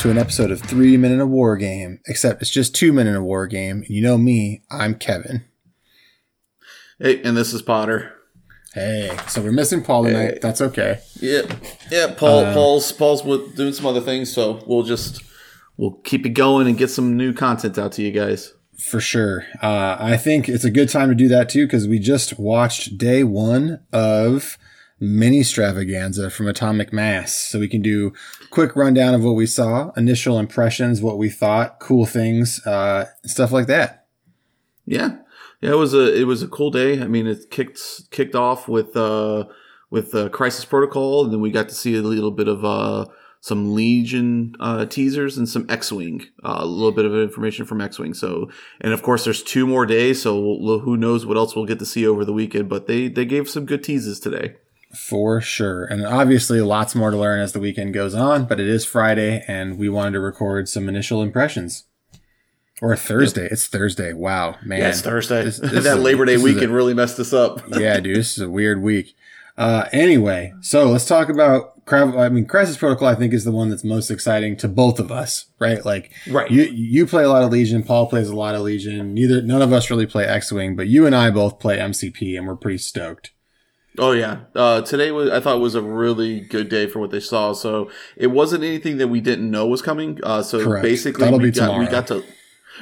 To an episode of Three Men in a War Game, except it's just two men in a war game. You know me, I'm Kevin. Hey, and this is Potter. Hey, so we're missing Paul tonight. Hey. That's okay. Yeah, yeah. Paul, Uh, Paul's, Paul's with- doing some other things, so we'll just we'll keep it going and get some new content out to you guys. For sure. Uh, I think it's a good time to do that too, because we just watched day one of mini stravaganza from Atomic Mass. So we can do quick rundown of what we saw, initial impressions, what we thought, cool things, uh, stuff like that. Yeah, yeah. It was a it was a cool day. I mean, it kicked kicked off with uh with uh, Crisis Protocol, and then we got to see a little bit of uh some Legion uh, teasers and some X Wing, uh, a little bit of information from X Wing. So, and of course, there's two more days, so we'll, who knows what else we'll get to see over the weekend. But they they gave some good teases today. For sure. And obviously lots more to learn as the weekend goes on, but it is Friday and we wanted to record some initial impressions. Or Thursday. It's Thursday. Wow, man. Yeah, it's Thursday. This- this that a- Labor Day is a- weekend really messed us up. yeah, dude, this is a weird week. Uh, anyway, so let's talk about. I mean, Crisis Protocol. I think is the one that's most exciting to both of us, right? Like, Right. You you play a lot of Legion. Paul plays a lot of Legion. Neither none of us really play X Wing, but you and I both play MCP, and we're pretty stoked. Oh yeah, uh, today was I thought was a really good day for what they saw. So it wasn't anything that we didn't know was coming. Uh, so Correct. basically, That'll we got we got to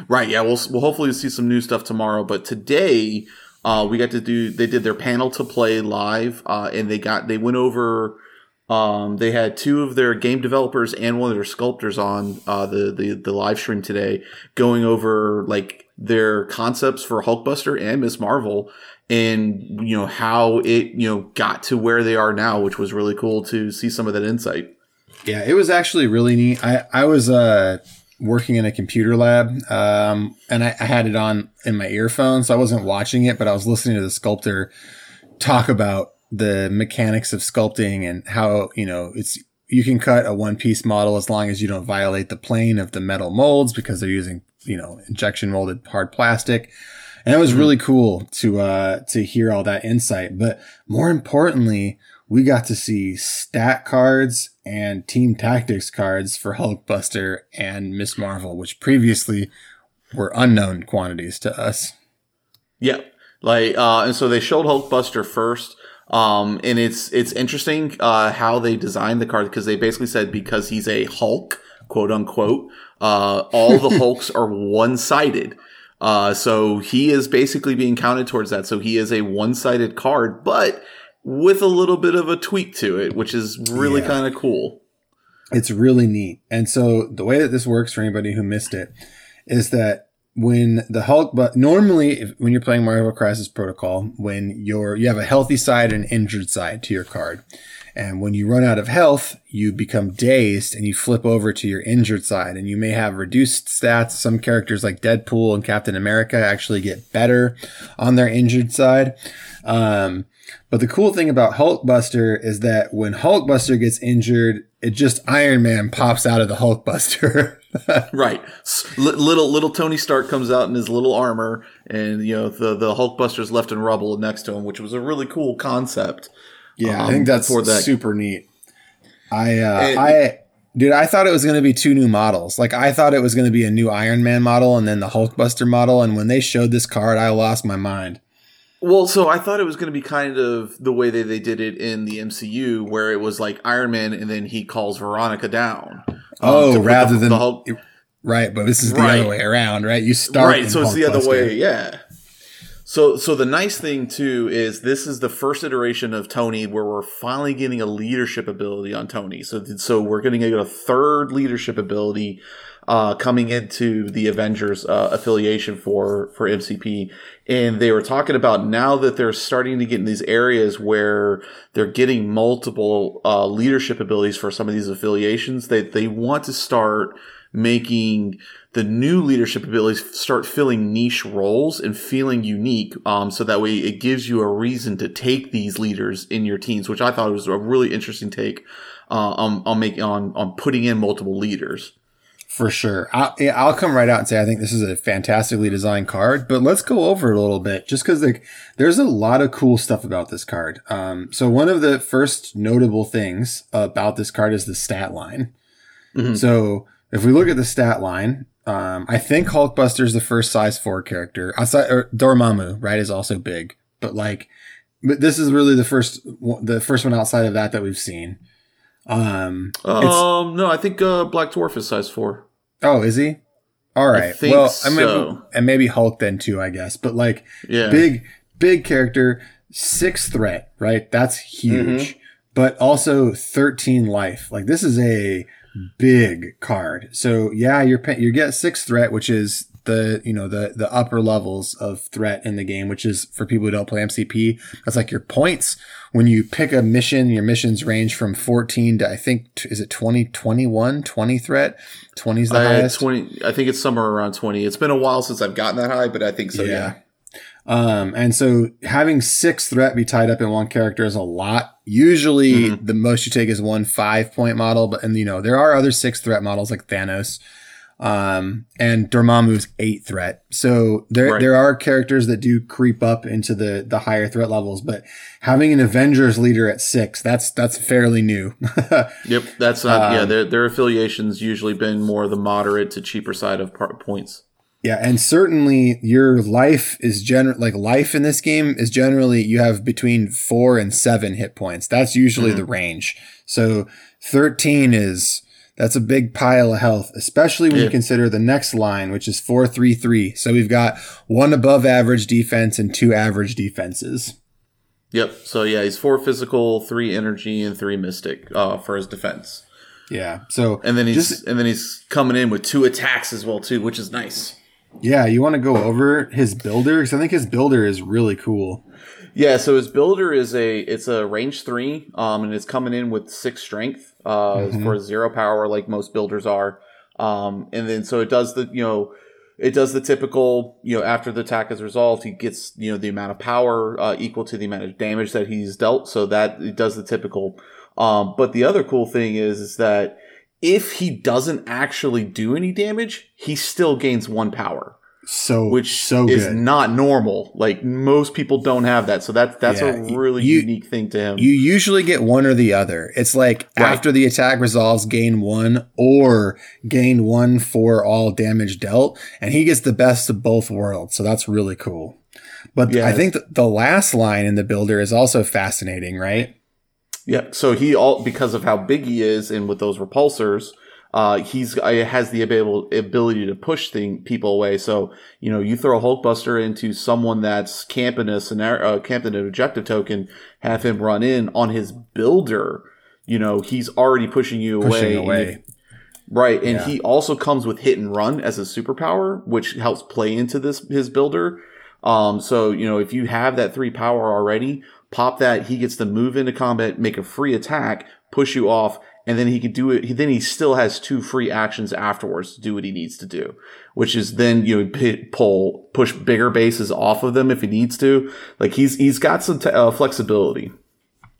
right. Yeah, we'll we'll hopefully see some new stuff tomorrow. But today, uh, we got to do. They did their panel to play live, uh, and they got they went over. Um, they had two of their game developers and one of their sculptors on uh, the, the the live stream today, going over like their concepts for Hulkbuster and Miss Marvel, and you know how it you know got to where they are now, which was really cool to see some of that insight. Yeah, it was actually really neat. I, I was uh, working in a computer lab, um, and I, I had it on in my earphone, so I wasn't watching it, but I was listening to the sculptor talk about the mechanics of sculpting and how you know it's you can cut a one piece model as long as you don't violate the plane of the metal molds because they're using you know injection molded hard plastic. And it was really cool to uh to hear all that insight. But more importantly, we got to see stat cards and team tactics cards for Hulkbuster and Miss Marvel, which previously were unknown quantities to us. Yeah, like uh, and so they showed Hulkbuster first. Um, and it's it's interesting uh, how they designed the card because they basically said because he's a Hulk, quote unquote, uh, all the Hulks are one sided. Uh, so he is basically being counted towards that. So he is a one sided card, but with a little bit of a tweak to it, which is really Yeah. kind of cool. It's really neat. And so the way that this works for anybody who missed it is that when the Hulk, but normally if, when you're playing Marvel Crisis Protocol, when you're, you have a healthy side and injured side to your card. And when you run out of health, you become dazed and you flip over to your injured side and you may have reduced stats. Some characters like Deadpool and Captain America actually get better on their injured side. Um, but the cool thing about Hulkbuster is that when Hulkbuster gets injured, it just Iron Man pops out of the Hulkbuster. Right, li- little little Tony Stark comes out in his little armor, and you know the the Hulkbuster's left in rubble next to him, which was a really cool concept. yeah, I Um, think that's for that- super neat. I, uh, And- I, dude, I thought it was going to be two new models. Like I thought it was going to be a new Iron Man model and then the Hulkbuster model. And when they showed this card, I lost my mind. Well, so I thought it was going to be kind of the way that they did it in the MCU, where it was like Iron Man, and then he calls Veronica down. um, Oh, rather the, than the Hulk, right, but this is the Right. other way around, right? You start right. So it's the other way, yeah. So, so the nice thing too is this is the first iteration of Tony where we're finally getting a leadership ability on Tony. So, so we're going to get a third leadership ability uh, coming into the Avengers uh, affiliation for for MCP, and they were talking about now that they're starting to get in these areas where they're getting multiple uh, leadership abilities for some of these affiliations. That they want to start making the new leadership abilities start filling niche roles and feeling unique um, so that way it gives you a reason to take these leaders in your teams which i thought was a really interesting take uh, on, on making on, on putting in multiple leaders For sure. I'll, I'll come right out and say I think this is a fantastically designed card, but let's go over it a little bit just because like, there's a lot of cool stuff about this card. Um, so one of the first notable things about this card is the stat line. Mm-hmm. So if we look at the stat line, um, I think Hulkbuster is the first size four character. Outside or Dormammu, right, is also big, but like, but this is really the first the first one outside of that that we've seen. Um, um, no, I think uh, Black Dwarf is size four. Oh, is he? All right. well, so. I mean, and maybe Hulk then too, I guess. But like, yeah. big, big character, six threat, right? That's huge. Mm-hmm. But also 13 life. Like this is a big card. So yeah, you're you get six threat, which is the you know the the upper levels of threat in the game, which is for people who don't play MCP. That's like your points when you pick a mission. Your missions range from 14 to I think is it 20, 21, 20 threat. 20 is the uh, highest. 20. I think it's somewhere around 20. It's been a while since I've gotten that high, but I think so. Yeah. yeah. Um, and so having six threat be tied up in one character is a lot. Usually mm-hmm. the most you take is one five point model, but and you know, there are other six threat models like Thanos um, and Dormammu's eight threat. So there right. there are characters that do creep up into the the higher threat levels, but having an Avengers leader at six, that's that's fairly new. yep, that's not, um, yeah. Their their affiliations usually been more the moderate to cheaper side of par- points. Yeah, and certainly your life is general like life in this game is generally you have between four and seven hit points. That's usually mm-hmm. the range. So thirteen is that's a big pile of health, especially when yeah. you consider the next line, which is 433. So we've got one above average defense and two average defenses. Yep. So yeah, he's four physical, three energy, and three mystic uh, for his defense. Yeah. So and then he's just, and then he's coming in with two attacks as well too, which is nice. Yeah, you want to go over his builder because I think his builder is really cool. Yeah, so his builder is a it's a range three, um, and it's coming in with six strength uh, mm-hmm. for zero power, like most builders are. Um, and then so it does the you know it does the typical you know after the attack is resolved, he gets you know the amount of power uh, equal to the amount of damage that he's dealt. So that it does the typical. Um, but the other cool thing is is that if he doesn't actually do any damage, he still gains one power so which so is good. not normal. Like most people don't have that, so that's that's yeah. a really you, unique thing to him. You usually get one or the other. It's like right. after the attack resolves, gain one or gain one for all damage dealt, and he gets the best of both worlds. So that's really cool. But yes. I think the last line in the builder is also fascinating, right? Yeah. So he all because of how big he is, and with those repulsors uh, he's uh, has the able, ability to push thing people away. So you know, you throw a Hulkbuster into someone that's camping a scenario, uh, camping an objective token, have him run in on his builder. You know, he's already pushing you pushing away. away. right, and yeah. he also comes with hit and run as a superpower, which helps play into this his builder. Um, so you know, if you have that three power already, pop that. He gets to move into combat, make a free attack, push you off, and then he can do it. He, then he still has two free actions afterwards to do what he needs to do, which is then you know pull push bigger bases off of them if he needs to. Like he's he's got some t- uh, flexibility.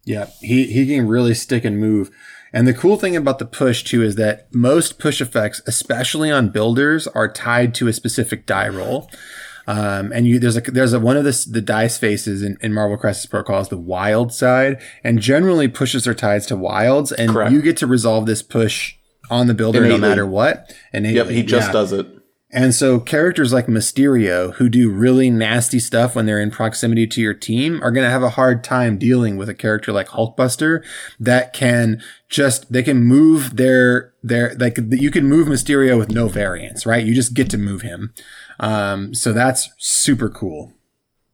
Yeah, he he can really stick and move. And the cool thing about the push too is that most push effects, especially on builders, are tied to a specific die roll. Um, and you, there's a, there's a, one of the, the dice faces in, in Marvel Crisis Protocol is the wild side and generally pushes are tied to wilds and Correct. you get to resolve this push on the builder Innately. no matter what. And yep, he just yeah. does it. And so characters like Mysterio, who do really nasty stuff when they're in proximity to your team, are going to have a hard time dealing with a character like Hulkbuster that can just, they can move their, their, like, you can move Mysterio with no variance, right? You just get to move him. Um, so that's super cool.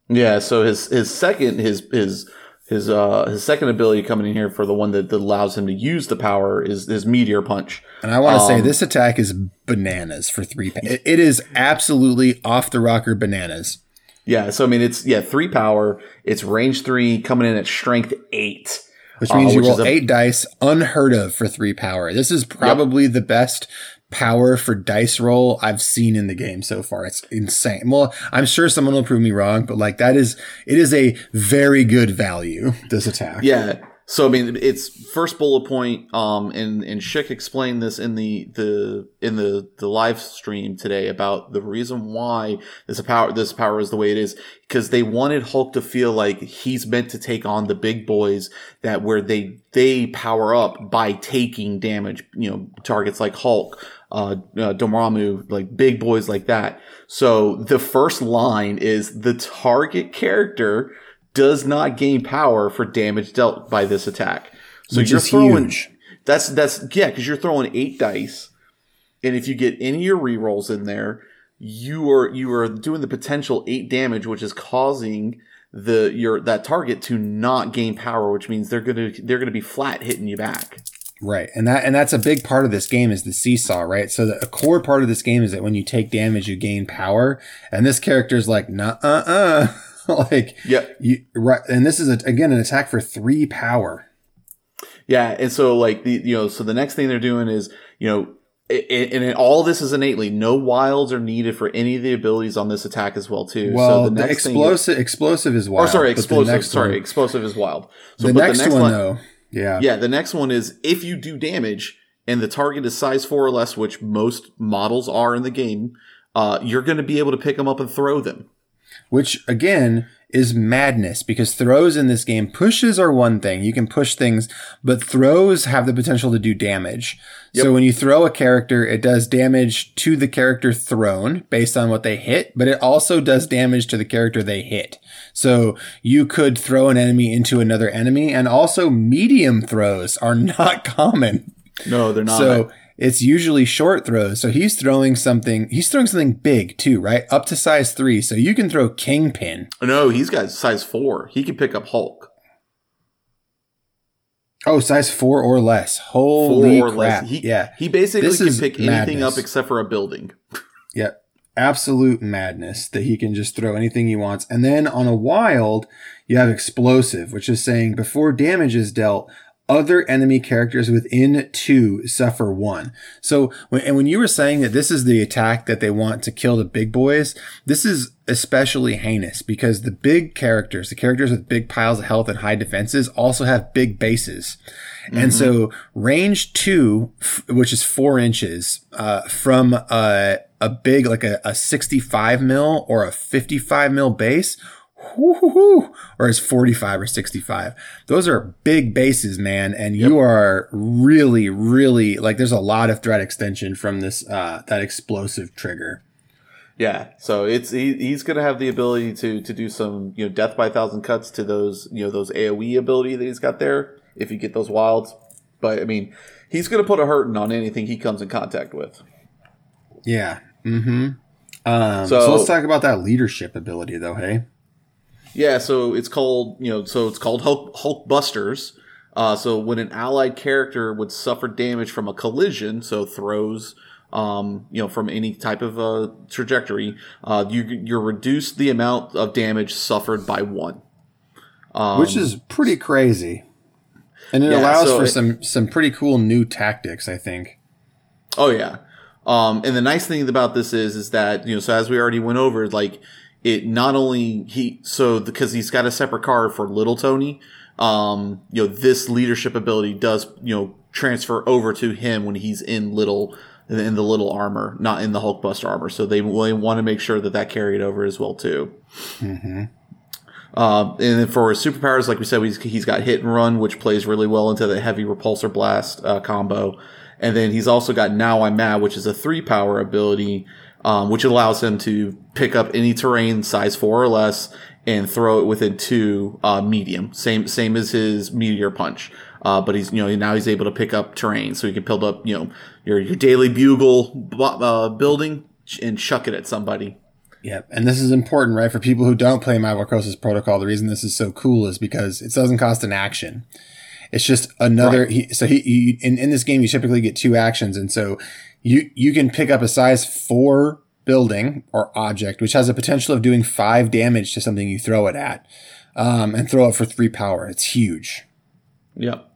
Yeah. So his his second his his his uh his second ability coming in here for the one that, that allows him to use the power is his meteor punch. And I want to um, say this attack is bananas for three. It, it is absolutely off the rocker bananas. Yeah. So I mean, it's yeah three power. It's range three coming in at strength eight. Which means uh, you roll a, eight dice, unheard of for three power. This is probably yep. the best power for dice roll I've seen in the game so far. It's insane. Well, I'm sure someone will prove me wrong, but like that is it is a very good value. This attack. Yeah. So I mean, it's first bullet point, um, and and Shick explained this in the the in the the live stream today about the reason why this power this power is the way it is because they wanted Hulk to feel like he's meant to take on the big boys that where they they power up by taking damage, you know, targets like Hulk, uh, uh like big boys like that. So the first line is the target character does not gain power for damage dealt by this attack. So Which you're throwing huge. that's that's yeah, because you're throwing eight dice, and if you get any of your rerolls in there, you are you are doing the potential eight damage, which is causing the your that target to not gain power, which means they're gonna they're gonna be flat hitting you back. Right. And that and that's a big part of this game is the seesaw, right? So the, a core part of this game is that when you take damage you gain power. And this character is like, nah uh uh like Yeah, you right and this is a, again an attack for three power. Yeah, and so like the you know so the next thing they're doing is you know and all this is innately no wilds are needed for any of the abilities on this attack as well too. Well, so the, the next thing explosive explosive is or wild. sorry explosive sorry one- explosive is wild. So the but next, one line- though, yeah, yeah the next one is if you do damage and the target is size four or less, which most models are in the game, uh, you're going to be able to pick them up and throw them. Which again is madness because throws in this game pushes are one thing. You can push things but throws have the potential to do damage. So when you throw a character it does damage to the character thrown based on what they hit but it also does damage to the character they hit. So you could throw an enemy into another enemy and also medium throws are not common. No, they're not. so it's usually short throws. So he's throwing something. He's throwing something big too, right? Up to size three. So you can throw kingpin. no, he's got size four. He can pick up Hulk. Oh, size four or less. Holy Four or crap! less. He, yeah, he basically This can pick anything up except for a building. yeah. Absolute madness that he can just throw anything he wants. And then on a wild, you have explosive, which is saying before damage is dealt, other enemy characters within two suffer one. So, when, and when you were saying that this is the attack that they want to kill the big boys, this is especially heinous because the big characters, the characters with big piles of health and high defenses, also have big bases. And so, range two, f- which is four inches, uh, from a, a big, like a, a 65 mil or a 55 mil base, or is 45 or 65. Those are big bases, man. And you are really, really like there's a lot of threat extension from this, uh, that explosive trigger. Yeah, so it's he, he's going to have the ability to to do some you know death by thousand cuts to those you know those AOE ability that he's got there if you get those wilds. But I mean, he's going to put a hurting on anything he comes in contact with. Yeah. Mm-hmm. Um, So- so, let's talk about that leadership ability though. Hey. Yeah, so it's called you know so it's called Hulk, Hulk Busters. Uh, so when an allied character would suffer damage from a collision, so throws, um, you know, from any type of uh, trajectory, uh, you you reduce the amount of damage suffered by one. Um, which is pretty crazy. And it Yeah, allows so for it- some some pretty cool new tactics, I think. Oh yeah. Um, and the nice thing about this is, is that you know, so as we already went over, like it not only he so because he's got a separate card for Little Tony, um, you know, this leadership ability does you know transfer over to him when he's in little in the little armor, not in the Hulkbuster armor. So they, they want to make sure that that carried over as well too. Uh, and then for his superpowers, like we said, he's, he's got hit and run, which plays really well into the heavy repulsor blast uh, combo. And then he's also got Now I'm Mad, which is a three power ability, um, which allows him to pick up any terrain size four or less and throw it within two uh, medium. Same same as his meteor punch. Uh, but he's you know now he's able to pick up terrain, so he can build up you know your your daily bugle uh, building and chuck it at somebody. Yep. And this is important, right? For people who don't play Marvel Crisis Protocol, the reason this is so cool is because it doesn't cost an action. It's just another. Right. He, so he, he in, in this game, you typically get two actions, and so you you can pick up a size four building or object, which has a potential of doing five damage to something you throw it at, um, and throw it for three power. It's huge. Yep.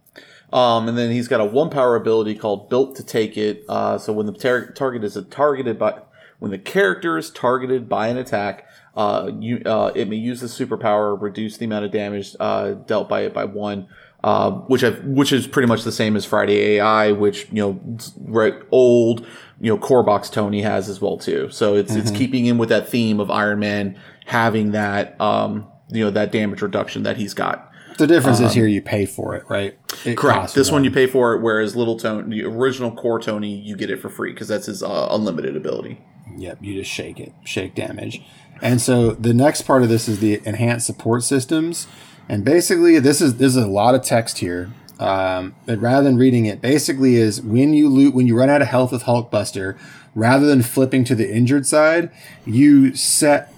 Um, and then he's got a one power ability called Built to Take It. Uh, so when the tar- target is targeted by when the character is targeted by an attack, uh, you uh, it may use the superpower, reduce the amount of damage uh, dealt by it by one. Uh, which I, which is pretty much the same as Friday AI, which you know right, old you know core box Tony has as well too. So it's mm-hmm. it's keeping in with that theme of Iron Man having that um, you know that damage reduction that he's got. The difference um, is here you pay for it, right? It correct. This one you pay for it, whereas Little Tony, the original core Tony, you get it for free because that's his uh, unlimited ability. Yep, you just shake it, shake damage. And so the next part of this is the enhanced support systems. And basically, this is this is a lot of text here. Um, but rather than reading it, basically is when you loot when you run out of health with Hulkbuster, rather than flipping to the injured side, you set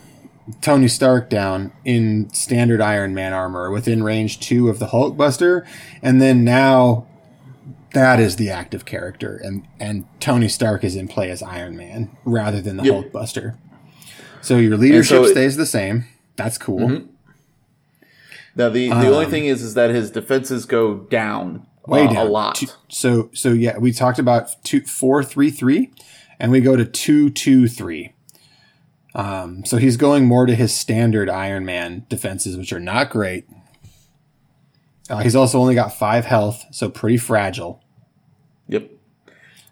Tony Stark down in standard Iron Man armor within range two of the Hulkbuster, and then now that is the active character, and and Tony Stark is in play as Iron Man rather than the yep. Hulkbuster. So your leadership so stays the same. That's cool. Mm-hmm. Now the the um, only thing is is that his defenses go down, way uh, down. a lot. Two, so so yeah, we talked about two four three three, and we go to two two three. Um, so he's going more to his standard Iron Man defenses, which are not great. Uh, he's also only got five health, so pretty fragile. Yep.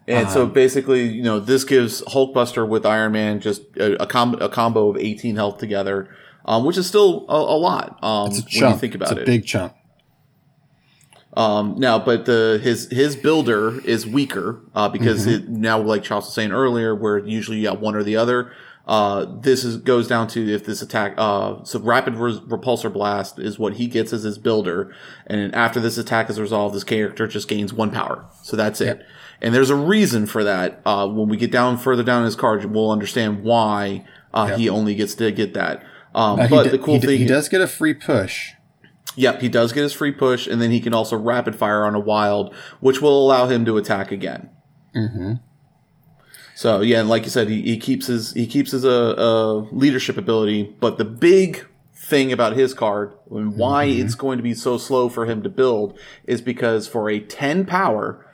And um, so basically, you know, this gives Hulkbuster with Iron Man just a, a, com- a combo of 18 health together, um, which is still a, a lot um, it's a chunk. when you think about it's a it. big chunk. Um, now, but the his his builder is weaker uh, because mm-hmm. it, now, like Charles was saying earlier, where usually you got one or the other. Uh, this is goes down to if this attack, uh, so rapid re- repulsor blast is what he gets as his builder, and after this attack is resolved, this character just gains one power. So that's it. And there's a reason for that. Uh, when we get down further down his card, we'll understand why uh, yep. he only gets to get that. Um, but d- the cool he thing he does get a free push. Yep, he does get his free push, and then he can also rapid fire on a wild, which will allow him to attack again. Mm-hmm. So yeah, and like you said, he, he keeps his he keeps his uh, uh, leadership ability. But the big thing about his card and why mm-hmm. it's going to be so slow for him to build is because for a ten power,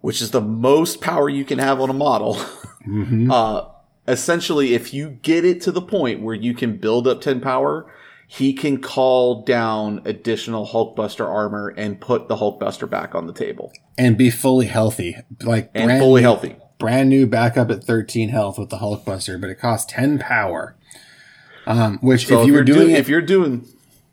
which is the most power you can have on a model, mm-hmm. uh, essentially, if you get it to the point where you can build up ten power, he can call down additional Hulkbuster armor and put the Hulkbuster back on the table and be fully healthy, like and fully healthy brand new backup at 13 health with the Hulkbuster, but it costs 10 power. Um, which so if you were doing, it, if you're doing,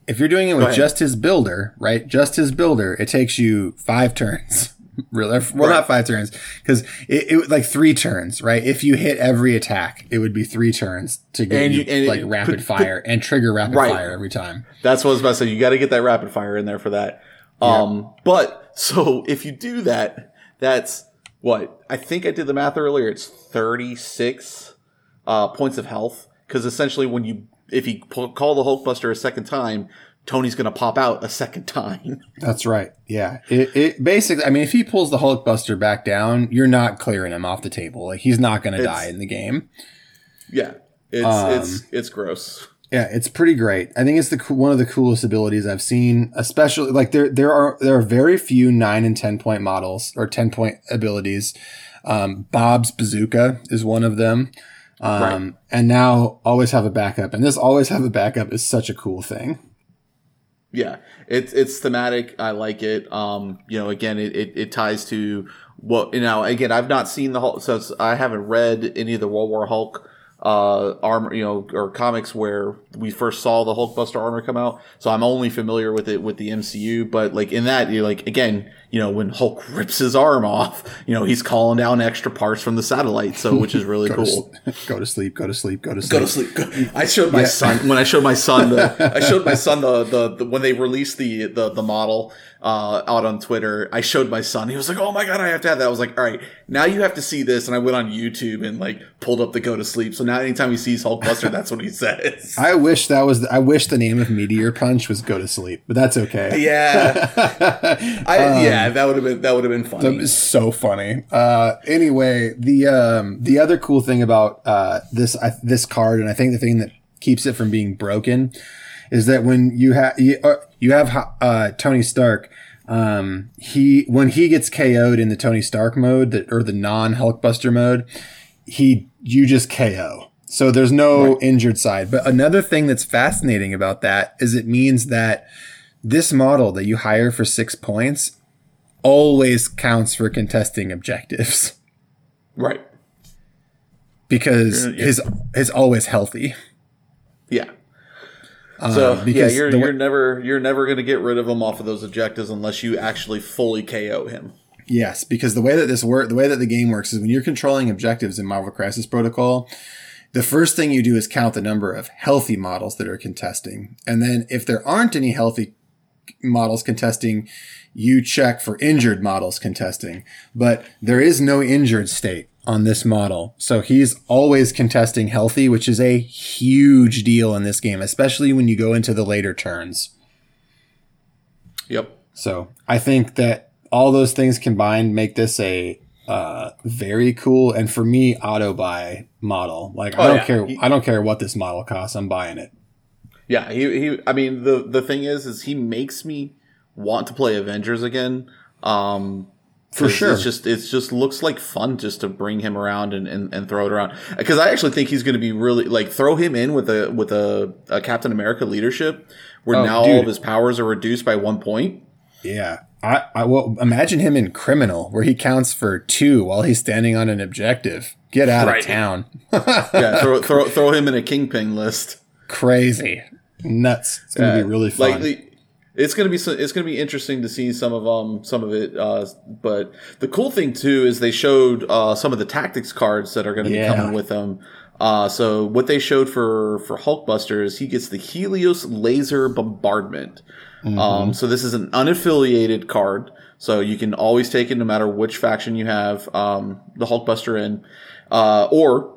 if you're doing it with just his builder, right? Just his builder, it takes you five turns. Really, well, right. not five turns because it, it like three turns, right? If you hit every attack, it would be three turns to get and you, and like it, rapid put, fire put, and trigger rapid right. fire every time. That's what I was about to say. You got to get that rapid fire in there for that. Um, but so if you do that, that's what I think I did the math earlier. It's 36 uh, points of health because essentially when you if you call the Hulkbuster a second time, Tony's going to pop out a second time. That's right. Yeah. It, it basically, I mean, if he pulls the Hulkbuster back down, you're not clearing him off the table. Like he's not going to die in the game. Yeah. It's um, it's it's gross. Yeah, it's pretty great. I think it's the one of the coolest abilities I've seen. Especially like there there are there are very few nine and ten point models or ten point abilities. Um, Bob's bazooka is one of them. Um, right. and now always have a backup. And this always have a backup is such a cool thing. Yeah, it's it's thematic. I like it. Um, you know, again, it, it, it ties to what you know. Again, I've not seen the Hulk, so I haven't read any of the World War Hulk uh, armor, you know, or comics where we first saw the Hulkbuster armor come out. So I'm only familiar with it with the MCU, but like in that, you're like again, you know, when Hulk rips his arm off, you know, he's calling down extra parts from the satellite, so which is really go cool. To, go to sleep. Go to sleep. Go to sleep. Go to sleep. Go. I showed my yeah. son when I showed my son the I showed my son the, the, the when they released the the the model uh, out on Twitter. I showed my son. He was like, "Oh my god, I have to have that." I was like, "All right, now you have to see this." And I went on YouTube and like pulled up the go to sleep. So now anytime he sees Hulkbuster, that's what he says. I wish that was. The, I wish the name of Meteor Punch was go to sleep, but that's okay. Yeah, I, um, yeah, that would have been that would have been funny. That was so funny. Uh, anyway, the um, the other cool thing about uh, this this card, and I think the thing that keeps it from being broken is that when you have you, uh, you have uh, Tony Stark, um, he when he gets KO'd in the Tony Stark mode, that or the non Hulkbuster mode, he you just KO. So there's no right. injured side. But another thing that's fascinating about that is it means that this model that you hire for six points always counts for contesting objectives Right. because Yeah, yeah. his his always healthy. Yeah. Uh, So yeah, you're the way- you're never you're never gonna get rid of him off of those objectives unless you actually fully KO him. Yes, because the way that this work, the way that the game works is when you're controlling objectives in Marvel Crisis Protocol, the first thing you do is count the number of healthy models that are contesting, and then if there aren't any healthy models contesting, you check for injured models contesting. But there is no injured state on this model, so he's always contesting healthy, which is a huge deal in this game, especially when you go into the later turns. Yep. So I think that all those things combined make this a uh, very cool and for me auto buy model. Like I Oh, don't yeah. care. I don't care what this model costs. I'm buying it. Yeah, he, he I mean the the thing is is he makes me want to play Avengers again. Um For sure. It's just it's just looks like fun just to bring him around and, and, and throw it around. Because I actually think he's gonna be really like throw him in with a with a, a Captain America leadership where Oh, now all of his powers are reduced by one point. Yeah. I, I will imagine him in criminal where he counts for two while he's standing on an objective. Get out Right. of town. Yeah, throw throw throw him in a kingpin list. Crazy. Nuts. It's gonna Yeah, be really fun. Like the, it's gonna be so, it's gonna be interesting to see some of um some of it. Uh, but the cool thing too is they showed uh, some of the tactics cards that are gonna Yeah. be coming with them. Uh, so what they showed for for Hulkbuster is he gets the Helios Laser Bombardment. Mm-hmm. Um, so this is an unaffiliated card, so you can always take it no matter which faction you have um, the Hulkbuster in, uh, or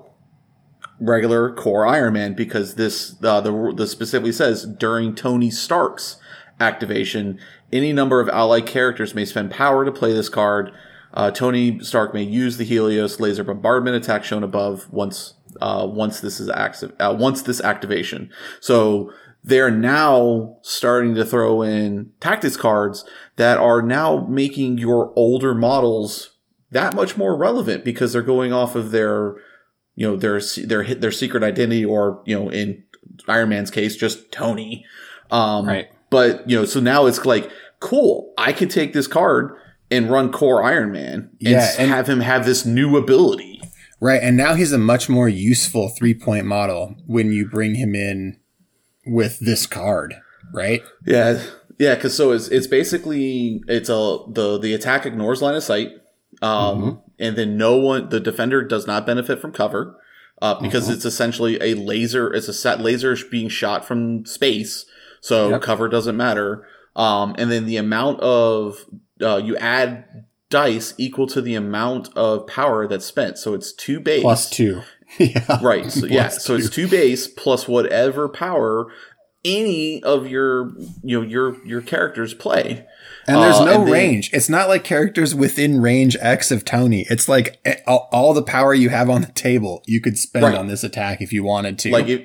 regular core Iron Man because this uh, the the specifically says during Tony Stark's activation, any number of allied characters may spend power to play this card. Uh, Tony Stark may use the Helios laser bombardment attack shown above once uh, once this is active uh, once this activation. So they're now starting to throw in tactics cards that are now making your older models that much more relevant because they're going off of their you know their their their secret identity or you know in Iron Man's case just Tony um Right. But you know so now it's like cool. I could take this card and run core Iron Man and, Yeah, and- have him have this new ability. Right, and now he's a much more useful three point model when you bring him in with this card, right? yeah yeah because so it's it's basically it's a the the attack ignores line of sight um and then no one the defender does not benefit from cover uh, because it's essentially a laser it's a set laser being shot from space so Yep. cover doesn't matter um and then the amount of uh, you add dice equal to the amount of power that's spent so it's two base Plus two. yeah. Right. So, yeah. Plus So it's two base plus whatever power any of your you know your your characters play. And there's Uh, no and then- range. It's not like characters within range X of Tony. It's like eh, all, all the power you have on the table you could spend Right. on this attack if you wanted to. Like if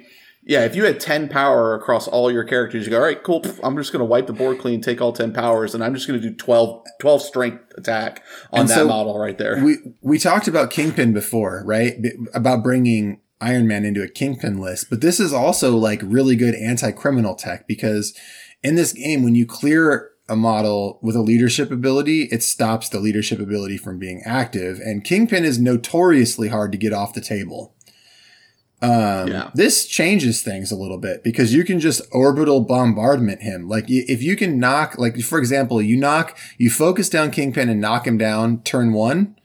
yeah, if you had ten power across all your characters, you go, all right, cool. I'm just going to wipe the board clean, take all ten powers, and I'm just going to do 12, 12 strength attack on And that so model right there. we we talked about Kingpin before, right? B- About bringing Iron Man into a Kingpin list, but this is also like really good anti-criminal tech because in this game, when you clear a model with a leadership ability, it stops the leadership ability from being active, and Kingpin is notoriously hard to get off the table. Um, Yeah. this changes things a little bit because you can just orbital bombardment him. Like if you can knock, like for example, you knock, you focus down Kingpin and knock him down turn one,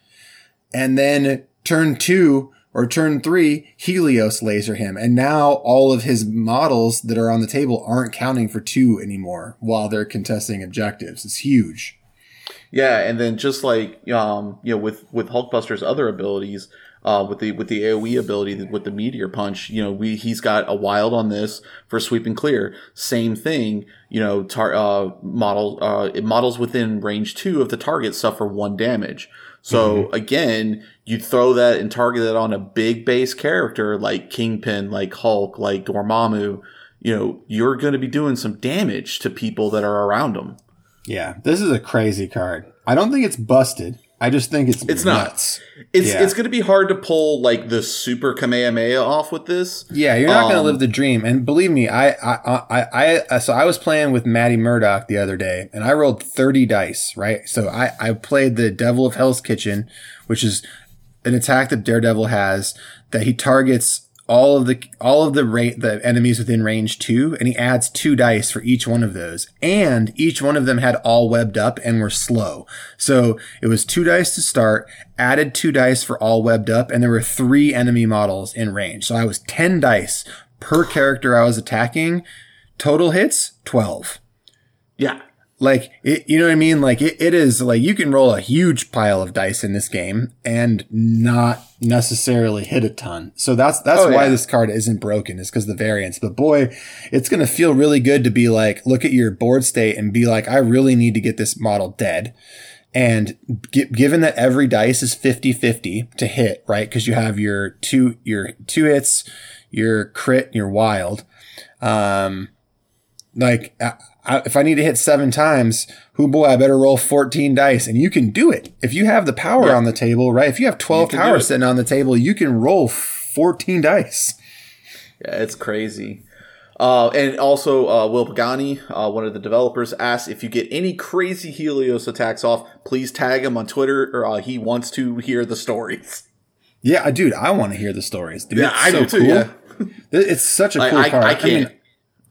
and then turn two or turn three, Helios laser him. And now all of his models that are on the table aren't counting for two anymore while they're contesting objectives. It's huge. Yeah, and then just like um, you know, with with Hulkbuster's other abilities, uh, with the with the AOE ability with the meteor punch, you know, we he's got a wild on this for sweep and clear. Same thing, you know, tar- uh, model uh, it models within range two of the target suffer one damage. So again, you throw that and target it on a big base character like Kingpin, like Hulk, like Dormammu. You know, you're going to be doing some damage to people that are around them. Yeah, this is a crazy card. I don't think it's busted. I just think it's It's not. nuts. It's Yeah. it's going to be hard to pull like the super Kamehameha off with this. Yeah, you're not going to Um, live the dream. And believe me, I, I, I, I, I, so I was playing with Maddie Murdock the other day, and I rolled 30 dice. Right, so I, I played the Devil of Hell's Kitchen, which is an attack that Daredevil has that he targets all of the all of the rate the enemies within range two, and he adds two dice for each one of those, and each one of them had all webbed up and were slow. So it was two dice to start, added two dice for all webbed up, and there were three enemy models in range. So I was ten dice per character I was attacking. Total hits twelve Yeah. Like it, you know what I mean? Like it, it is like you can roll a huge pile of dice in this game and not necessarily hit a ton. So that's that's Oh, why yeah. this card isn't broken is because the variance. But boy, it's gonna feel really good to be like look at your board state and be like, I really need to get this model dead. And gi- given that every dice is 50-50 to hit, right? Because you have your two your two hits, your crit, your wild. Um, like I, I, if I need to hit seven times, who boy, I better roll 14 dice. And you can do it. If you have the power Yeah. on the table, right? If you have 12 can do power sitting on the table, you can roll 14 dice. Yeah, it's crazy. Uh, and also, uh, Will Pagani, uh, one of the developers, asked if you get any crazy Helios attacks off, please tag him on Twitter, or uh, he wants to hear the stories. Yeah, dude, I want to hear the stories. Dude, Yeah, I so do too, Cool. yeah. It's such a cool I- card. I can't-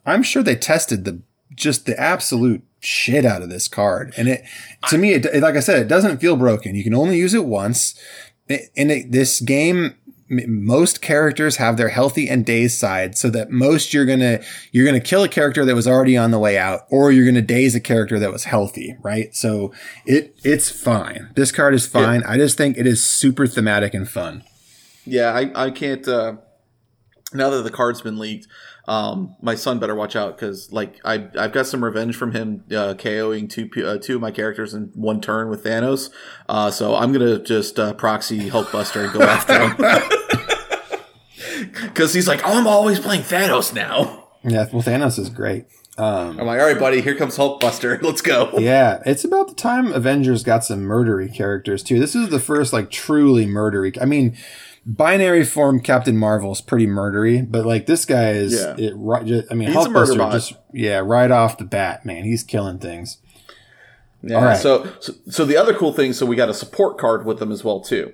I'm sure they tested the just the absolute shit out of this card, and it to me, it, like I said, it doesn't feel broken. You can only use it once. It, this game, most characters have their healthy and dazed side, so that most you're gonna you're gonna kill a character that was already on the way out, or you're gonna daze a character that was healthy, right? So it it's fine. This card is fine. I just think it is super thematic and fun. Yeah, I, I can't. Uh, now that the card's been leaked, um, my son better watch out because like I I've got some revenge from him uh, KOing two uh, two of my characters in one turn with Thanos. Uh, so I'm gonna just uh, proxy Hulkbuster and go after him because he's like, oh, I'm always playing Thanos now. Yeah, well, Thanos is great. Um, I'm like, all right, buddy, here comes Hulkbuster. Let's go. Yeah, it's about the time Avengers got some murdery characters too. This is the first like truly murdery. I mean, binary form Captain Marvel is pretty murdery, but like this guy is Yeah. it right. Just, I mean, He's a murder Hulkbuster bot. just yeah, right off the bat, man, he's killing things. Yeah. All right. So, so, so the other cool thing, so we got a support card with them as well too.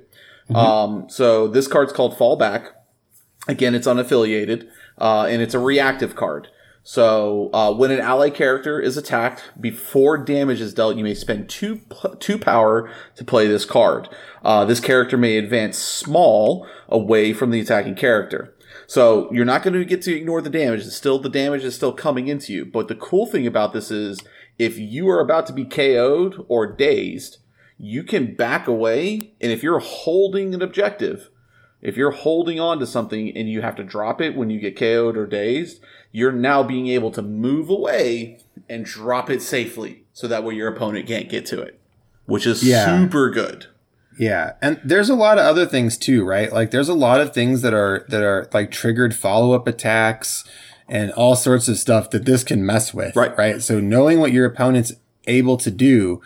Mm-hmm. Um, so this card's called Fallback. Again, it's unaffiliated, uh, and it's a reactive card. So uh, when an ally character is attacked before damage is dealt, you may spend two two power to play this card. Uh, this character may advance small away from the attacking character. So you're not going to get to ignore the damage. It's still the damage is still coming into you. But the cool thing about this is if you are about to be KO'd or dazed, you can back away. And if you're holding an objective, if you're holding on to something and you have to drop it when you get KO'd or dazed, you're now being able to move away and drop it safely so that way your opponent can't get to it, which is Yeah. super good. Yeah, and there's a lot of other things too, right? Like there's a lot of things that are that are like triggered follow up attacks and all sorts of stuff that this can mess with, Right. Right. So knowing what your opponent's able to do,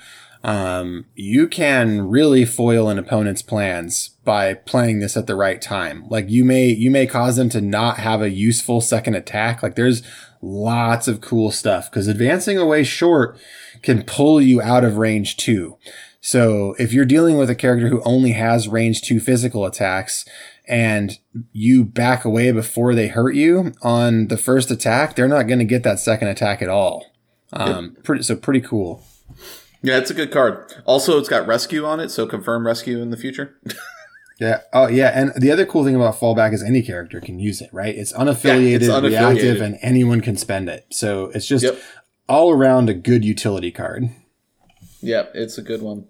um, you can really foil an opponent's plans by playing this at the right time. Like you may you may cause them to not have a useful second attack. Like there's lots of cool stuff because advancing away short can pull you out of range too. So if you're dealing with a character who only has range two physical attacks and you back away before they hurt you on the first attack, they're not going to get that second attack at all. Um, pretty, so pretty cool. Yeah, it's a good card. Also, it's got rescue on it, so confirm rescue in the future. Yeah. Oh, yeah. And the other cool thing about fallback is any character can use it, right? It's unaffiliated, unaffiliated. reactive, and anyone can spend it. So it's just Yep. all around a good utility card. Yeah, it's a good one.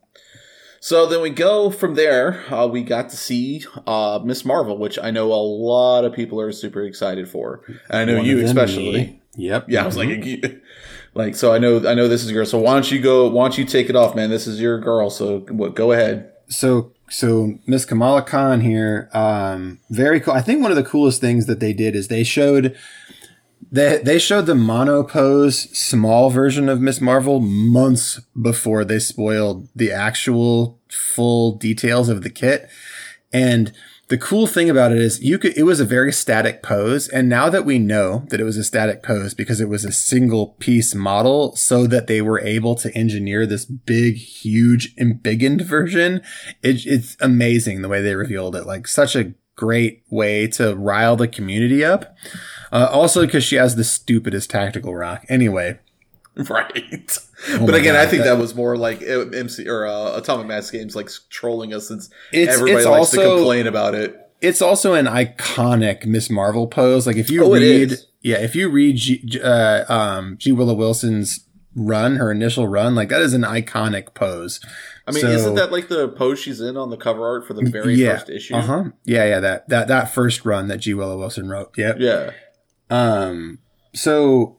So then we go from there. Uh, we got to see uh, Miss Marvel, which I know a lot of people are super excited for. And I know One you especially. me. Yep. Yeah, I was like, like so. I know, I know this is your. Girl. So why don't you go? Why don't you take it off, man? This is your girl. So what? Go ahead. so so Miss Kamala Khan here, um, very cool. I think one of the coolest things that they did is they showed They they showed the mono pose small version of Miss Marvel months before they spoiled the actual full details of the kit. And the cool thing about it is you could it was a very static pose and now that we know that it was a static pose because it was a single piece model so that they were able to engineer this big huge embiggened version it, it's amazing the way they revealed it. Like such a great way to rile the community up. Uh, also because she has the stupidest tactical rock. Anyway Right. Oh but again, I think that- that, was more like uh, MC or uh, Atomic Mass Games like trolling us since It's- everybody it's likes to complain about it. it's also an iconic Miss Marvel pose. Like if you Oh, read, yeah, if you read G, G- uh, um, G Willow Wilson's run, her initial run, like that is an iconic pose. I mean, So- isn't that like the pose she's in on the cover art for the very yeah, first issue? Uh huh. Yeah, yeah. That that that first run that G Willow Wilson wrote. Yep. Yeah. Um. So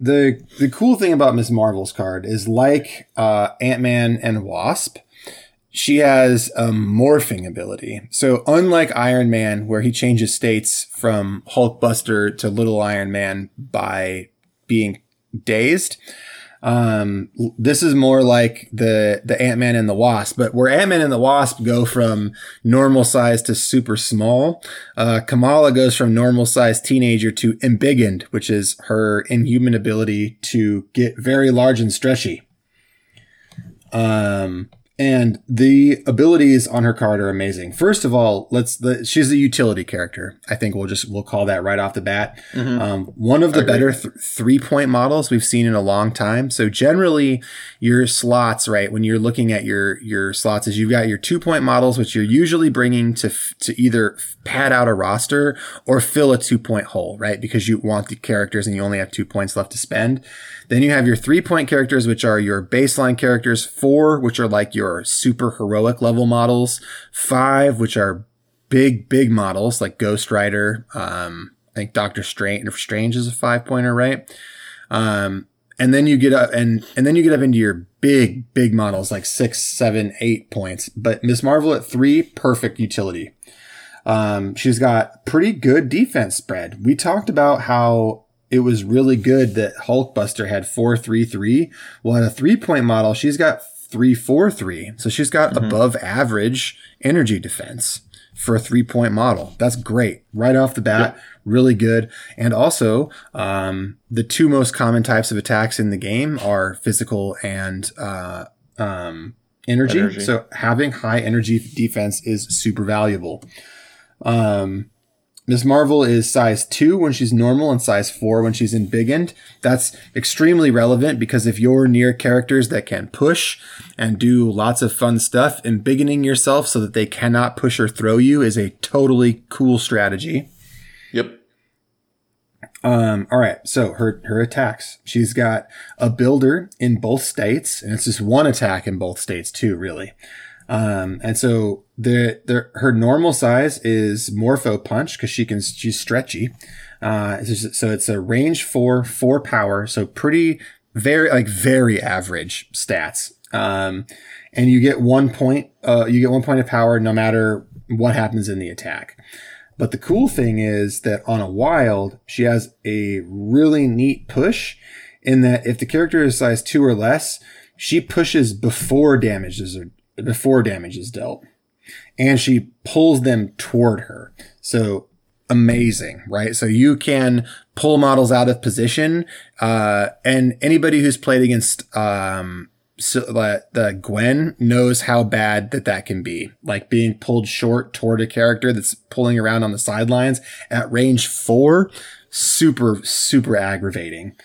the the cool thing about Miss Marvel's card is like uh, Ant Man and Wasp. She has a morphing ability. So unlike Iron Man, where he changes states from Hulkbuster to Little Iron Man by being dazed, um, this is more like the the Ant Man and the Wasp. But where Ant Man and the Wasp go from normal size to super small, uh, Kamala goes from normal size teenager to embiggened, which is her inhuman ability to get very large and stretchy. Um, and the abilities on her card are amazing. First of all, let's the, she's a utility character. I think we'll just we'll call that right off the bat. Mhm. Um, one of the better th- three point models we've seen in a long time. So generally, your slots, right, when you're looking at your your slots, is you've got your two point models, which you're usually bringing to f- to either pad out a roster or fill a two point hole, right, because you want the characters and you only have two points left to spend. Then you have your three point characters, which are your baseline characters. Four, which are like your super heroic level models. Five, which are big, big models like Ghost Rider. Um, I think Doctor Strange, Strange is a five pointer, right? Um, and then you get up and, and then you get up into your big, big models like six, seven, eight points. But Miss Marvel at three, perfect utility. Um, she's got pretty good defense spread. We talked about how it was really good that Hulkbuster had four, three, three. Well, at a three point model, she's got three, four, three. So she's got above average energy defense for a three point model. That's great. Right off the bat, really good. And also, um, the two most common types of attacks in the game are physical and, uh, um, energy. Energy. So having high energy defense is super valuable. Um, Miss Marvel is size two when she's normal and size four when she's embiggened. That's extremely relevant because if you're near characters that can push and do lots of fun stuff, embiggening yourself so that they cannot push or throw you is a totally cool strategy. Yep. Um, all right, so her her attacks. She's got a builder in both states, and it's just one attack in both states too, really. Um, and so the the her normal size is Morpho Punch because she can she's stretchy. Uh, so it's a range four, four power, so pretty very like very average stats. Um, and you get one point. Uh, you get one point of power no matter what happens in the attack. But the cool thing is that on a wild, she has a really neat push in that if the character is size two or less, she pushes before damages are before damage is dealt. And she pulls them toward her. So amazing, right? So you can pull models out of position. Uh, and anybody who's played against, um, so Gwen knows how bad that that can be. Like being pulled short toward a character that's pulling around on the sidelines at range four, super super aggravating.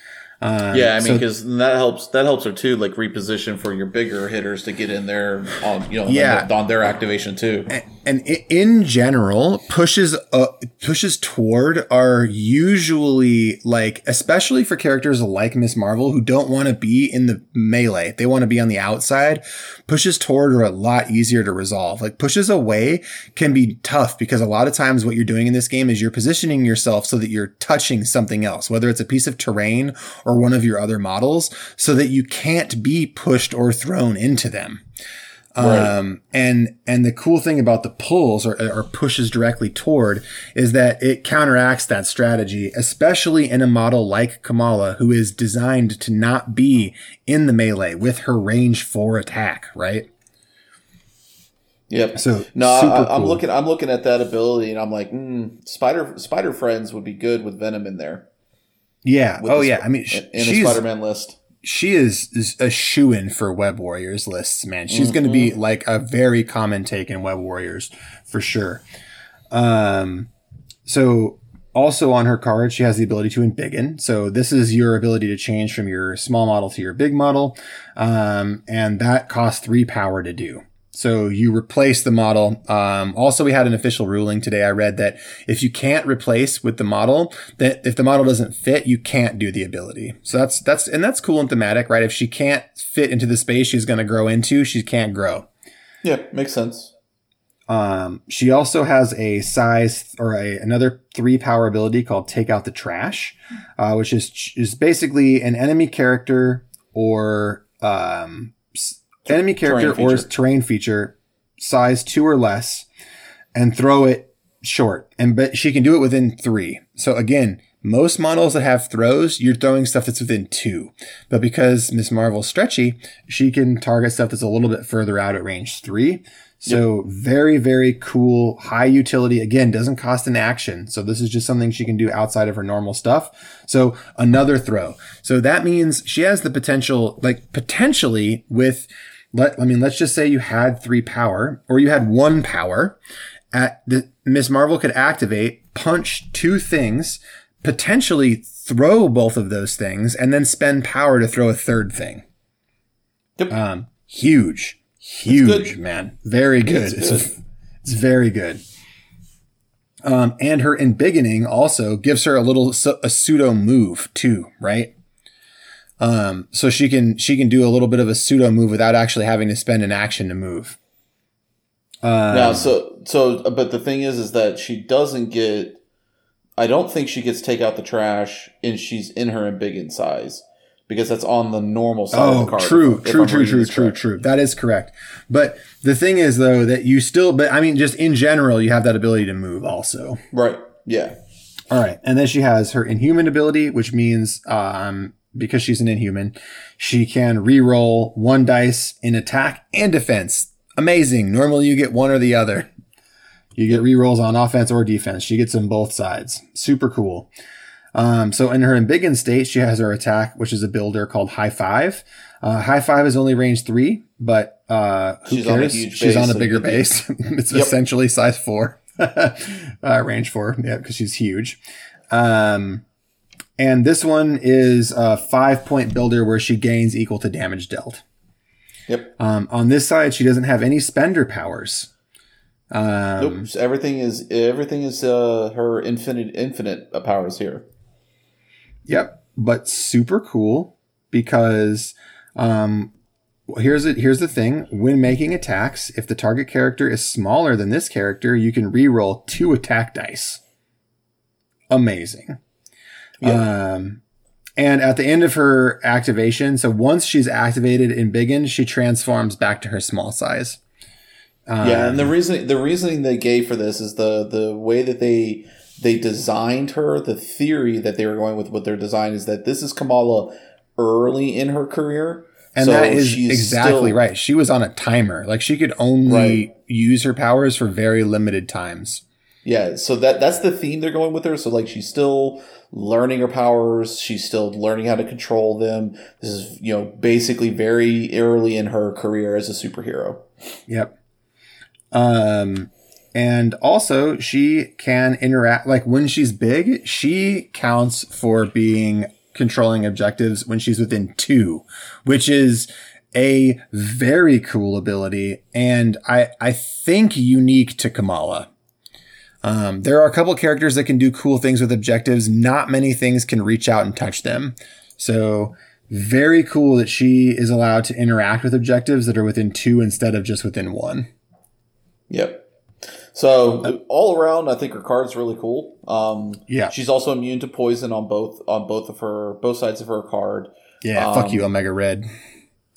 Um, Yeah, I mean, so- because that helps. That helps her too, like reposition for your bigger hitters to get in there on you know Yeah. on their activation too. and i- in general pushes uh, pushes toward are usually like especially for characters like miss marvel who don't want to be in the melee they want to be on the outside pushes toward are a lot easier to resolve like pushes away can be tough because a lot of times what you're doing in this game is you're positioning yourself so that you're touching something else whether it's a piece of terrain or one of your other models so that you can't be pushed or thrown into them Um, and, and the cool thing about the pulls or, or pushes directly toward is that it counteracts that strategy, especially in a model like Kamala, who is designed to not be in the melee with her range four attack, right? Yep. So no, I, I'm cool. looking. I'm looking at that ability, and I'm like, mm, Spider Spider Friends would be good with Venom in there. Yeah. Oh the yeah. I mean, sh- in the Spider Man list. she is, is a shoe in for Web Warriors lists, man. She's going to be Mm-hmm. like a very common take in Web Warriors for sure. Um, so also on her card, she has the ability to embiggen. So this is your ability to change from your small model to your big model. Um, and that costs three power to do. So you replace the model. Um, also, we had an official ruling today. I read that if you can't replace with the model, that if the model doesn't fit, you can't do the ability. So that's that's and that's cool and thematic, right? If she can't fit into the space she's going to grow into, she can't grow. Yeah, makes sense. Um, she also has a size or a, another three power ability called Take Out the Trash, uh, which is is basically an enemy character or um, enemy character or terrain feature, size two or less, and throw it short. And but she can do it within three. So again, most models that have throws, you're throwing stuff that's within two. But because Miss Marvel's stretchy, she can target stuff that's a little bit further out at range three. So very, very cool, high utility. Again, doesn't cost an action. So this is just something she can do outside of her normal stuff. So another throw. So that means she has the potential, like potentially with, let, I mean, let's just say you had three power or you had one power at the Miss Marvel could activate, punch two things, potentially throw both of those things and then spend power to throw a third thing. Yep. Um, huge, huge, man. Very good. It's It's, good. it's very good. Um, and her embiggening also gives her a little a pseudo move too, right? Um, so she can she can do a little bit of a pseudo move without actually having to spend an action to move. Um, now, so so, but the thing is, is that she doesn't get. I don't think she gets take out the trash, and she's in her embiggen size because that's on the normal side of Oh, the card. true, true, I'm true, true, true, true. That is correct. But the thing is, though, that you still, but I mean, just in general, you have that ability to move also. Right. Yeah. All right. And then she has her inhuman ability, which means, um, because she's an inhuman, she can re-roll one dice in attack and defense. Amazing. Normally you get one or the other. You get re-rolls on offense or defense. She gets them both sides. Super cool. Um, so in her embiggen state, she has her attack, which is a builder called High Five. Uh, high Five is only range three, but uh, who She's cares? huge she's base, on a bigger base. it's Yep. essentially size four, uh, range four. Yeah, because she's huge. Um, and this one is a five point builder where she gains equal to damage dealt. Yep. Um, on this side, she doesn't have any spender powers. Um, Nope. So everything is everything is uh, her infinite infinite uh, powers here. Yep, but super cool because um, here's it. Here's the thing: when making attacks, if the target character is smaller than this character, you can re-roll two attack dice. Amazing. Um, and at the end of her activation, so once she's activated embiggen, she transforms back to her small size. Um, yeah, and the reason the reasoning they gave for this is the the way that they they designed her. The theory that they were going with with their design is that this is Kamala early in her career, And So that is she's exactly still- right. She was on a timer. Like she could only Right. use her powers for very limited times. Yeah, so that that's the theme they're going with her. So like she's still learning her powers, she's still learning how to control them. This is, you know, basically very early in her career as a superhero. Yep. Um and also she can interact like when she's big, she counts for being controlling objectives when she's within 2, which is a very cool ability and I I think unique to Kamala. Um, there are a couple characters that can do cool things with objectives. Not many things can reach out and touch them. So very cool that she is allowed to interact with objectives that are within two instead of just within one. Yep. So all around, I think her card's really cool. Um, Yeah. she's also immune to poison on both on both of her both sides of her card. Yeah. Um, fuck you, Omega Red.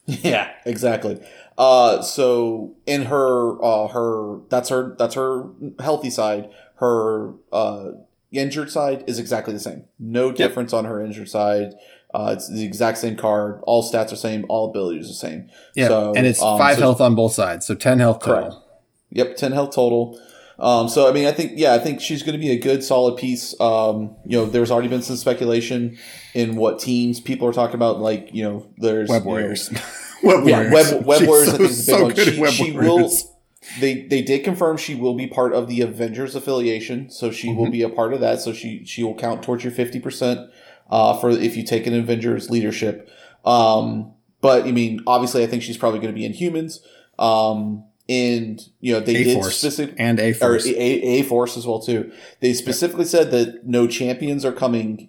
Yeah, exactly. Uh, so in her, uh, her that's her that's her healthy side. Her uh, injured side is exactly the same. No difference on her injured side. Uh, it's the exact same card. All stats are same. All abilities are same. Yeah, So, and it's um, five so- health on both sides, so ten health total. Correct. Yep, ten health total. Um, so I mean, I think yeah, I think she's going to be a good, solid piece. Um, you know, there's already been some speculation in what teams people are talking about. Like you know, there's Web you know, Warriors. Web yeah, Web, Web Warriors. so- I think is a big so one. good She, Web she will. They they did confirm she will be part of the Avengers affiliation, so she will Mhm. be a part of that. So she she will count towards your fifty percent uh, for if you take an Avengers leadership. Um, but I mean, obviously, I think she's probably going to be in Inhumans. Um, and you know, they A did specific and A or Force. a, A-Force as well too. They specifically said that no champions are coming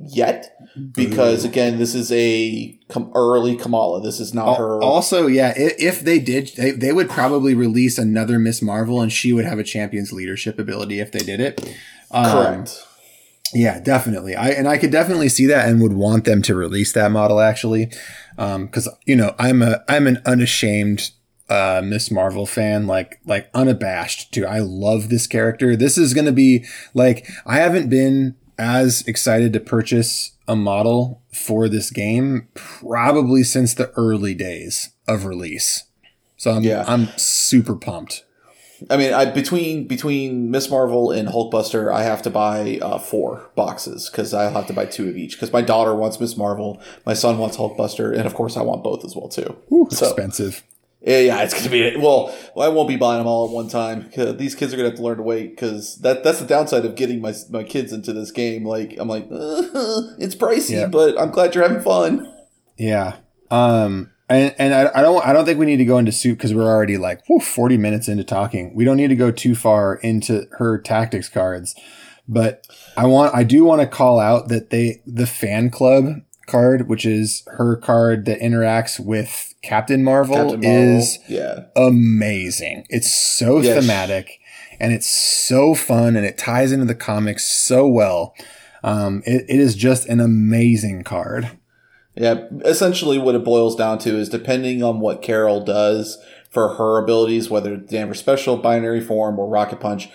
yet because again, this is a early Kamala. This is not her. Also, yeah, if they did, they, they would probably release another Miss Marvel, and she would have a champion's leadership ability if they did it. Um, correct. Yeah, definitely. I and I could definitely see that, and would want them to release that model actually, because you know I'm a I'm an unashamed uh, Miss Marvel fan, like like unabashed too. I love this character. This is going to be like I haven't been as excited to purchase a model for this game probably since the early days of release. So I'm Yeah. I'm super pumped. I mean, I between between Miss Marvel and Hulkbuster, I have to buy uh, four boxes because I have to buy two of each. Because my daughter wants Miss Marvel, my son wants Hulkbuster, and of course, I want both as well too. Whew, So- expensive. Yeah, yeah, it's gonna be well. I won't be buying them all at one time. These kids are gonna have to learn to wait because that that's the downside of getting my my kids into this game. Like I'm like, it's pricey, Yeah. but I'm glad you're having fun. Yeah. Um and, and I, I don't I don't think we need to go into soup because we're already like whew, 40 minutes into talking. We don't need to go too far into her tactics cards. But I want I do want to call out that they the fan club card, which is her card that interacts with Captain Marvel, Captain Marvel, is yeah, amazing. It's so Yes. thematic and it's so fun and it ties into the comics so well. Um, it, it is just an amazing card. yeah. Essentially, what it boils down to is depending on what Carol does for her abilities, whether Danvers Special, Binary Form, or Rocket Punch,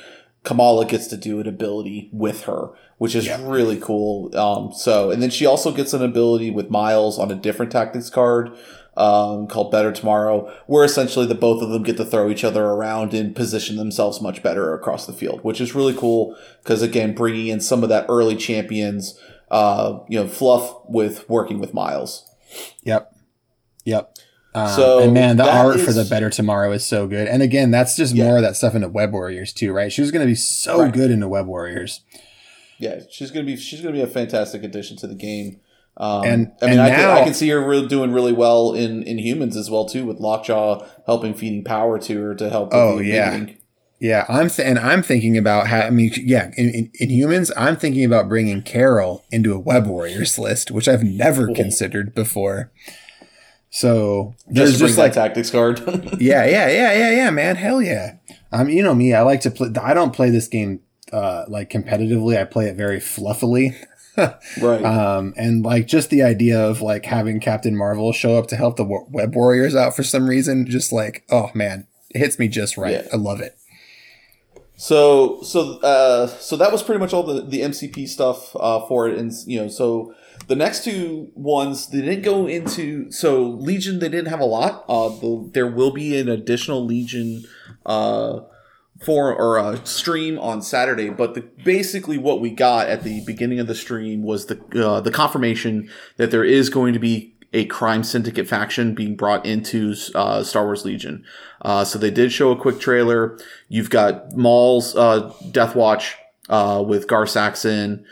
Kamala gets to do an ability with her, which is Yeah. really cool. Um, so, and then she also gets an ability with Miles on a different tactics card um, called Better Tomorrow, where essentially the both of them get to throw each other around and position themselves much better across the field, which is really cool because again, bringing in some of that early champions, uh, you know, fluff with working with Miles. Yep. Yep. Um, So, and man, the art for the Better Tomorrow is so good. And again, that's just Yeah. more of that stuff into Web Warriors too, right? She was going to be so Right. good into Web Warriors. Yeah, she's gonna be she's gonna be a fantastic addition to the game. Um, And- I mean, and I, can, I can see her really doing really well in in Inhumans as well too, with Lockjaw helping feeding power to her to help. Oh, the yeah. mating. Yeah, I'm th- and I'm thinking about how I mean, yeah, in, in, in Inhumans, I'm thinking about bringing Carol into a Web Warriors list, which I've never Cool. considered before. So just, there's just that like tactics card. yeah, yeah, yeah, yeah, yeah, man. Hell yeah. Um, you know me, I like to play. I don't play this game uh like competitively. I play it very fluffily. right. Um, and like just the idea of like having Captain Marvel show up to help the wa- Web Warriors out for some reason, just like oh man, it hits me just right. Yeah. I love it. So so uh, so that was pretty much all the the MCP stuff uh, for it, and you know so the next two ones they didn't go into so Legion they didn't have a lot. Uh, the, there will be an additional Legion uh, for or a stream on Saturday, but the, basically what we got at the beginning of the stream was the uh, the confirmation that there is going to be a crime syndicate faction being brought into uh, Star Wars Legion. Uh, so they did show a quick trailer. You've got Maul's uh, Death Watch uh, with Gar Saxon.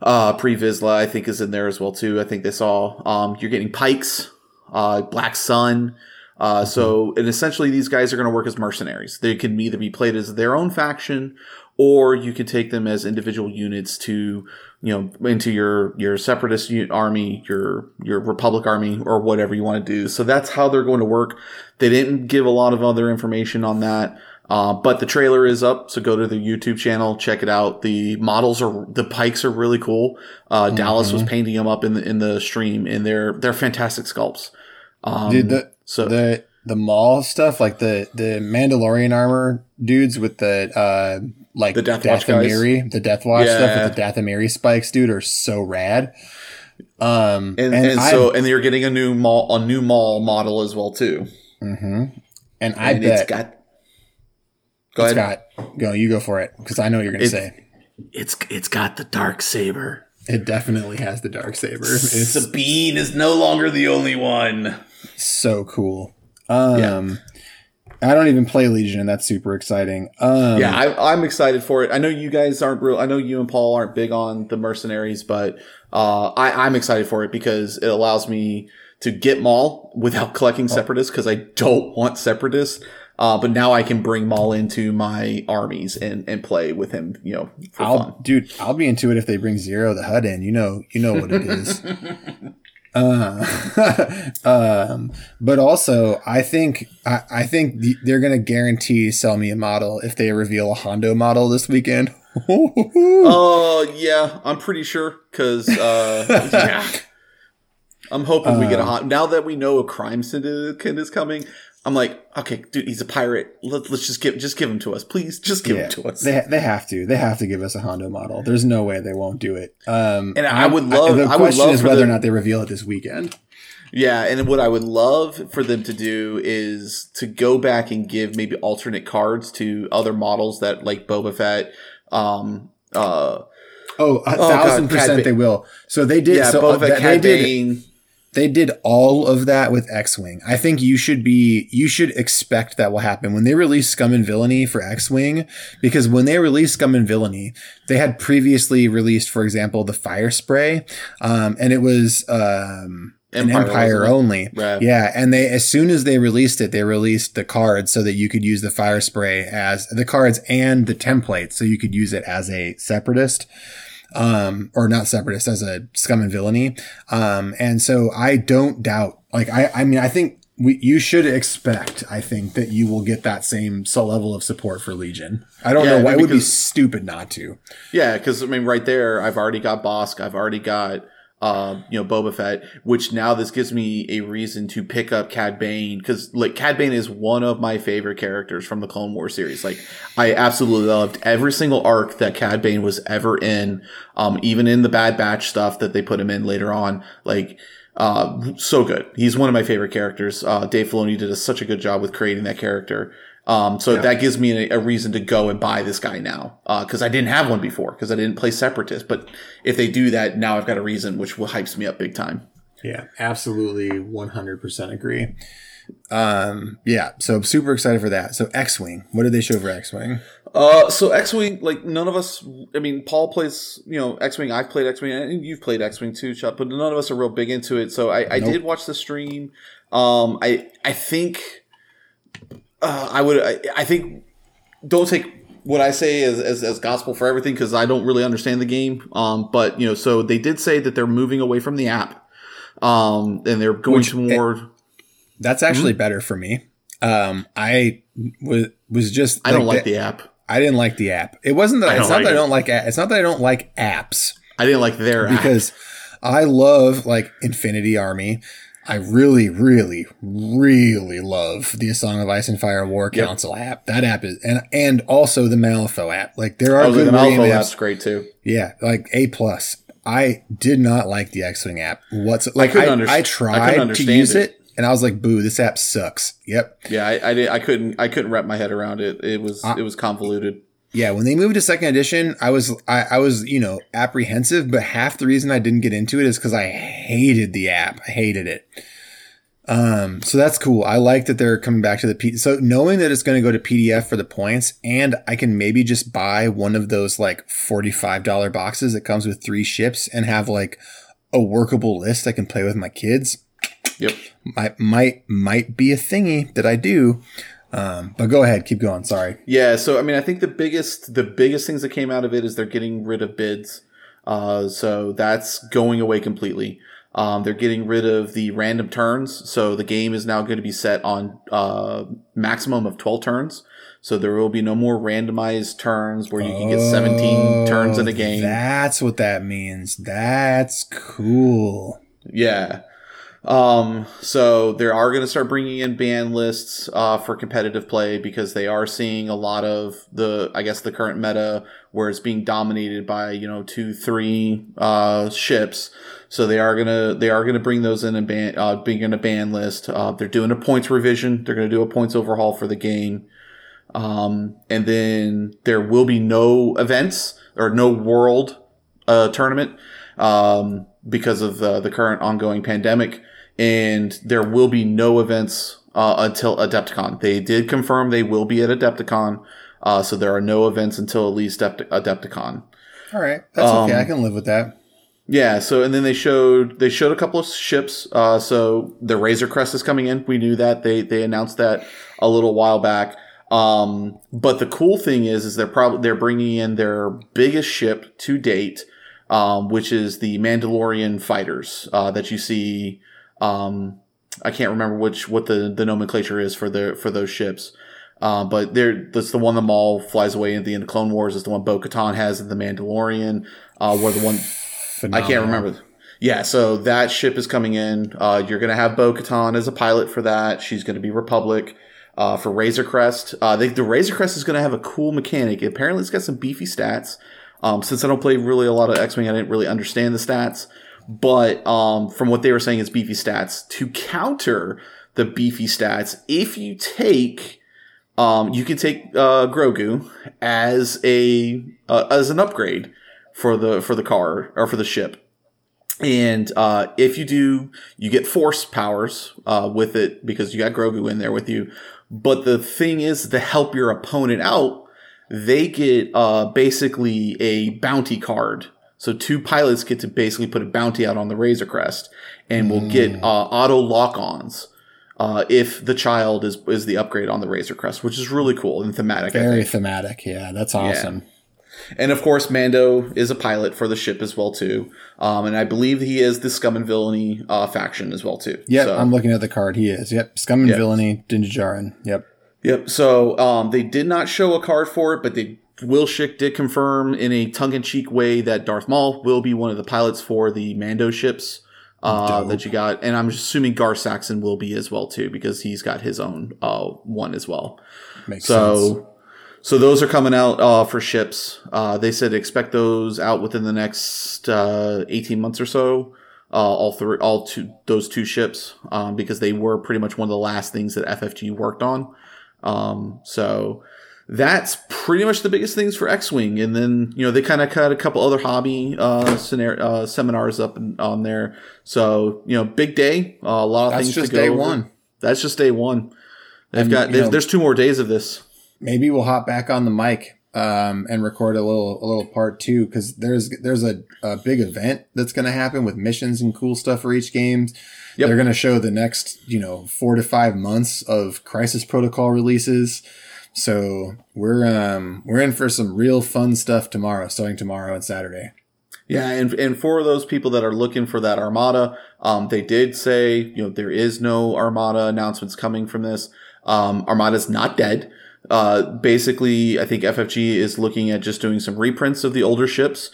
Uh, Pre Vizsla, I think, is in there as well too. I think they saw. Um, you're getting Pikes, uh, Black Sun. Uh, so, and essentially, these guys are going to work as mercenaries. They can either be played as their own faction, or you could take them as individual units to, you know, into your your separatist army, your your Republic army, or whatever you want to do. So that's how they're going to work. They didn't give a lot of other information on that. Uh, but the trailer is up, so go to the YouTube channel, check it out. The models are the pikes are really cool. Uh, Dallas was painting them up in the in the stream, and they're they're fantastic sculpts. Um, Dude, the so the the Maul stuff, like the the Mandalorian armor dudes with the uh like The Death Watch? The Death Watch stuff with the Dathomiri spikes, dude, are so rad. Um, and, and, and, so and they're getting a new Maul a new Maul model as well too. Mhm. and I and bet it's got. Go it's ahead. got go. You go for it because I know what you're gonna It- say. It's it's got the dark saber. It definitely has the dark saber. It's Sabine is no longer the only one. So cool. Um, I don't even play Legion, and that's super exciting. Um, yeah, I, I'm excited for it. I know you guys aren't real. I know you and Paul aren't big on the mercenaries, but uh, I, I'm excited for it because it allows me to get Maul without collecting separatists because I don't want separatists. Uh, but now I can bring Maul into my armies and, and play with him, you know, for I'll, fun. dude, I'll be into it if they bring Ziro the Hutt in. You know, you know what it is. uh, um, but also, I think I, I think they're gonna guarantee sell me a model if they reveal a Hondo model this weekend. Oh yeah, I'm pretty sure because uh, yeah, I'm hoping we get a Um, hot. Now that we know a crime syndicate is coming, I'm like, okay, dude, he's a pirate. Let, let's just give just give him to us, please. Just give yeah, him to us. they they have to. They have to give us a Hondo model. There's no way they won't do it. Um, And I would love- the I would question love is whether them- or not they reveal it this weekend. Yeah, and what I would love for them to do is to go back and give maybe alternate cards to other models that like Boba Fett. Um, uh, Oh, a Oh, God, thousand Cad percent they will. So they did. yeah, so Boba uh, Fett, that- they Cad did. Bane. They did all of that with X-wing. I think you should be. You should expect that will happen when they release Scum and Villainy for X-wing, because when they released Scum and Villainy, they had previously released, for example, the Fire Spray, um, and it was um, an Empire, Empire only. Right. Yeah, and they as soon as they released it, they released the cards so that you could use the fire spray as the cards and the template, so you could use it as a separatist, um, or not separatist as a scum and villainy. Um, and so I don't doubt. Like I, I mean, I think we you should expect. I think that you will get that same so level of support for Legion. I don't Yeah, know why it would be stupid not to. Yeah, because I mean, right there, I've already got Bossk. I've already got, um, you know, Boba Fett. Which now this gives me a reason to pick up Cad Bane because like Cad Bane is one of my favorite characters from the Clone Wars series. Like, I absolutely loved every single arc that Cad Bane was ever in. Um, even in the Bad Batch stuff that they put him in later on. Like. Uh, so good. He's one of my favorite characters. Uh, Dave Filoni did a, such a good job with creating that character. Um, so Yeah. that gives me a, a reason to go and buy this guy now. Uh, cause I didn't have one before because I didn't play Separatist. But if they do that, now I've got a reason, which will hypes me up big time. Yeah, absolutely, one hundred percent agree. Um, yeah, so I'm super excited for that. So X-wing, what did they show for X-wing? Uh, so X-Wing, like none of us, I mean, Paul plays, you know, X-Wing, I've played X-Wing, and you've played X-Wing too, Chuck, but none of us are real big into it. So I, I Nope. did watch the stream. Um, I, I think, uh, I would, I, I think, don't take what I say as, as, as gospel for everything because I don't really understand the game. Um, but you know, so they did say that they're moving away from the app. Um, and they're going Which- to more. That's actually better for me. Um, I was was just I don't like the app. I didn't like the app. It wasn't that I it's don't like that I don't like it's not that I don't like apps I didn't like their app. because I love like Infinity Army. I really, really, really love the Song of Ice and Fire War Yep. Council app. That app is and and also the Malifaux app. Like there are Oh, the good Marine Malifaux apps. great too. Yeah, like A plus. I did not like the X Wing app. What's like couldn't I, underst- I, I tried to use it. it. and I was like, "Boo, this app sucks." Yep. Yeah, I, I, did, I couldn't I couldn't wrap my head around it. It was it was convoluted. Yeah, when they moved to second edition, I was I, I was you know apprehensive, but half the reason I didn't get into it is because I hated the app. I hated it. Um, so that's cool. I like that they're coming back to the P. So knowing that it's going to go to PDF for the points, and I can maybe just buy one of those like forty five dollar boxes that comes with three ships and have like a workable list I can play with my kids. Yep. Might might might be a thingy that I do. Um, but go ahead, keep going. Sorry. Yeah, so I mean, I think the biggest the biggest things that came out of it is they're getting rid of bids. Uh, so that's going away completely. Um, they're getting rid of the random turns, so the game is now going to be set on uh, maximum of twelve turns. So there will be no more randomized turns where you can get seventeen turns in a game. That's what that means. That's cool. Yeah. Um, so they are going to start bringing in ban lists uh, for competitive play because they are seeing a lot of the, I guess, the current meta where it's being dominated by you know two, three uh, ships. So they are gonna they are gonna bring those in and ban, uh, being in a ban list. Uh, they're doing a points revision. They're gonna do a points overhaul for the game. Um, and then there will be no events or no world uh, tournament um, because of the, the current ongoing pandemic and there will be no events uh, until Adepticon. They did confirm they will be at Adepticon, uh, so there are no events until at least Adept- Adepticon. All right, that's um, okay. I can live with that. Yeah. So and then they showed they showed a couple of ships. Uh, so the Razor Crest is coming in. We knew that they they announced that a little while back. Um, but the cool thing is, is they're probably they're bringing in their biggest ship to date, um, which is the Mandalorian fighters uh, that you see um, I can't remember which what the, the nomenclature is for the for those ships. Uh, but there, that's the one the Maul flies away at the end of Clone Wars. Is the one Bo Katan has in the Mandalorian. Uh, where the one Phenomenal. I can't remember. Yeah, so that ship is coming in. Uh, you're going to have Bo Katan as a pilot for that. She's going to be Republic. Uh, for Razor Crest, uh, they, the Razor Crest is going to have a cool mechanic. Apparently, it's got some beefy stats. Um, since I don't play really a lot of X Wing, I didn't really understand the stats. But um, from what they were saying, it's beefy stats. To counter the beefy stats, if you take, um, you can take uh, Grogu as a uh, as an upgrade for the for the car or for the ship. And uh, if you do, you get force powers uh, with it because you got Grogu in there with you. But the thing is, to help your opponent out, they get uh, basically a bounty card so two pilots get to basically put a bounty out on the Razor Crest, and will get mm. uh, auto lock-ons uh, if the child is is the upgrade on the Razor Crest, which is really cool and thematic. Very thematic, yeah, that's awesome. Yeah. And of course, Mando is a pilot for the ship as well too, um, and I believe he is the Scum and Villainy uh, faction as well too. Yep, so. I'm looking at the card. He is. Yep, Scum and yep. Villainy, Din Djarin. Yep. Yep. So um, they did not show a card for it, but they Will Shick did confirm in a tongue-in-cheek way that Darth Maul will be one of the pilots for the Mando ships uh, that you got, and I'm assuming Gar Saxon will be as well too because he's got his own uh, one as well. Makes so, sense. So So those are coming out uh, for ships. Uh, they said expect those out within the next uh, 18 months or so. Uh, all three, all two, those two ships, um, because they were pretty much one of the last things that FFG worked on. Um, so that's pretty much the biggest things for X-wing. And then you know they kind of cut a couple other hobby uh, scenario, uh, seminars up in, on there. So you know, big day, uh, a lot of that's things to go. Day over. one. That's just day one. They've and, got. They've, know, there's two more days of this. Maybe we'll hop back on the mic um, and record a little a little part two because there's there's a, a big event that's going to happen with missions and cool stuff for each game. Yep. They're going to show the next you know four to five months of Crisis Protocol releases. So we're um we're in for some real fun stuff tomorrow, starting tomorrow and Saturday. Yeah, and and for those people that are looking for that Armada, um, they did say you know there is no Armada announcements coming from this. Um, Armada's not dead. Uh, basically, I think FFG is looking at just doing some reprints of the older ships,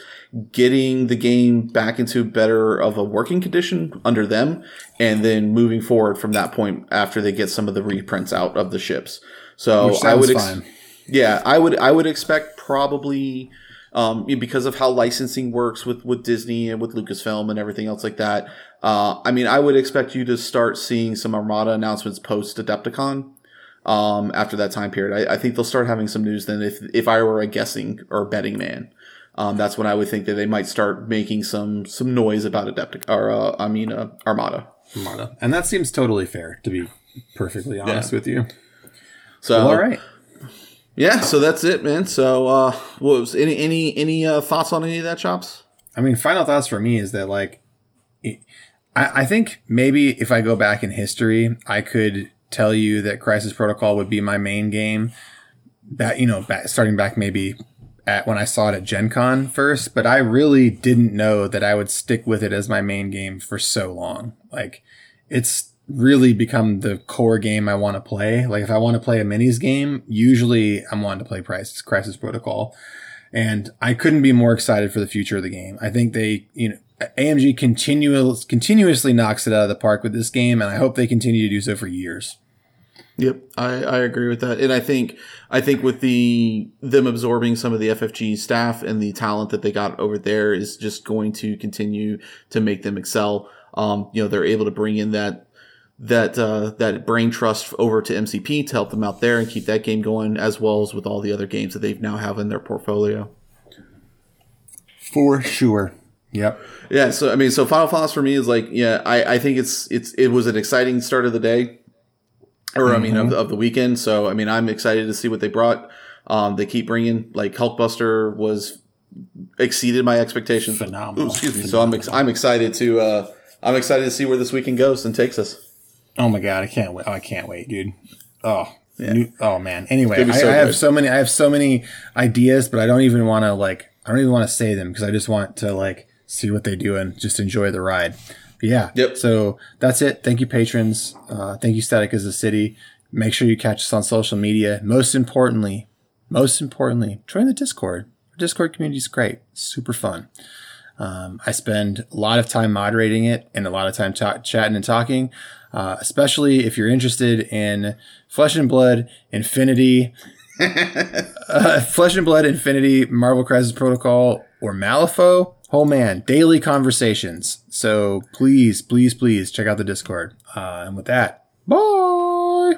getting the game back into better of a working condition under them, and then moving forward from that point after they get some of the reprints out of the ships. So I would, ex- yeah, I would, I would expect probably um, because of how licensing works with with Disney and with Lucasfilm and everything else like that. Uh, I mean, I would expect you to start seeing some Armada announcements post Adepticon um, after that time period. I, I, think they'll start having some news then. If if I were a guessing or betting man, um, that's when I would think that they might start making some some noise about Adeptic or uh, I mean uh, Armada. Armada, and that seems totally fair to be perfectly honest yeah. with you. So well, all right. Yeah, so that's it, man. So uh what was any any any uh, thoughts on any of that chops? I mean, final thoughts for me is that like I, I think maybe if I go back in history, I could tell you that Crisis Protocol would be my main game. That you know, back, starting back maybe at when I saw it at Gen Con first, but I really didn't know that I would stick with it as my main game for so long. Like it's really become the core game I want to play. Like if I want to play a minis game, usually I'm wanting to play Crisis, Crisis Protocol. And I couldn't be more excited for the future of the game. I think they, you know, AMG continuous, continuously knocks it out of the park with this game, and I hope they continue to do so for years. Yep, I, I agree with that, and I think I think with the them absorbing some of the FFG staff and the talent that they got over there is just going to continue to make them excel. Um, you know, they're able to bring in that that uh, that brain trust over to MCP to help them out there and keep that game going, as well as with all the other games that they now have in their portfolio. For sure. Yep. Yeah. So I mean, so Final Floss for me is like, yeah, I, I think it's it's it was an exciting start of the day or mm-hmm. I mean of the, of the weekend. So I mean, I'm excited to see what they brought. Um, they keep bringing like Hulkbuster was exceeded my expectations. Phenomenal. Ooh, excuse me. Phenomenal. So I'm ex- I'm excited to uh, I'm excited to see where this weekend goes and takes us. Oh my god, I can't wait! Oh, I can't wait, dude. Oh, yeah. new, oh man. Anyway, I, so I have so many I have so many ideas, but I don't even want to like I don't even want to say them because I just want to like see what they do and just enjoy the ride yeah. Yep. So that's it. Thank you, patrons. Uh, thank you, Static as a City. Make sure you catch us on social media. Most importantly, most importantly, join the Discord. Our Discord community is great. super fun. Um, I spend a lot of time moderating it and a lot of time ta- chatting and talking, uh, especially if you're interested in Flesh and Blood, Infinity, uh, Flesh and Blood, Infinity, Marvel Crisis Protocol, or Malifaux. Oh man, daily conversations. So please, please, please check out the Discord. Uh, and with that, bye.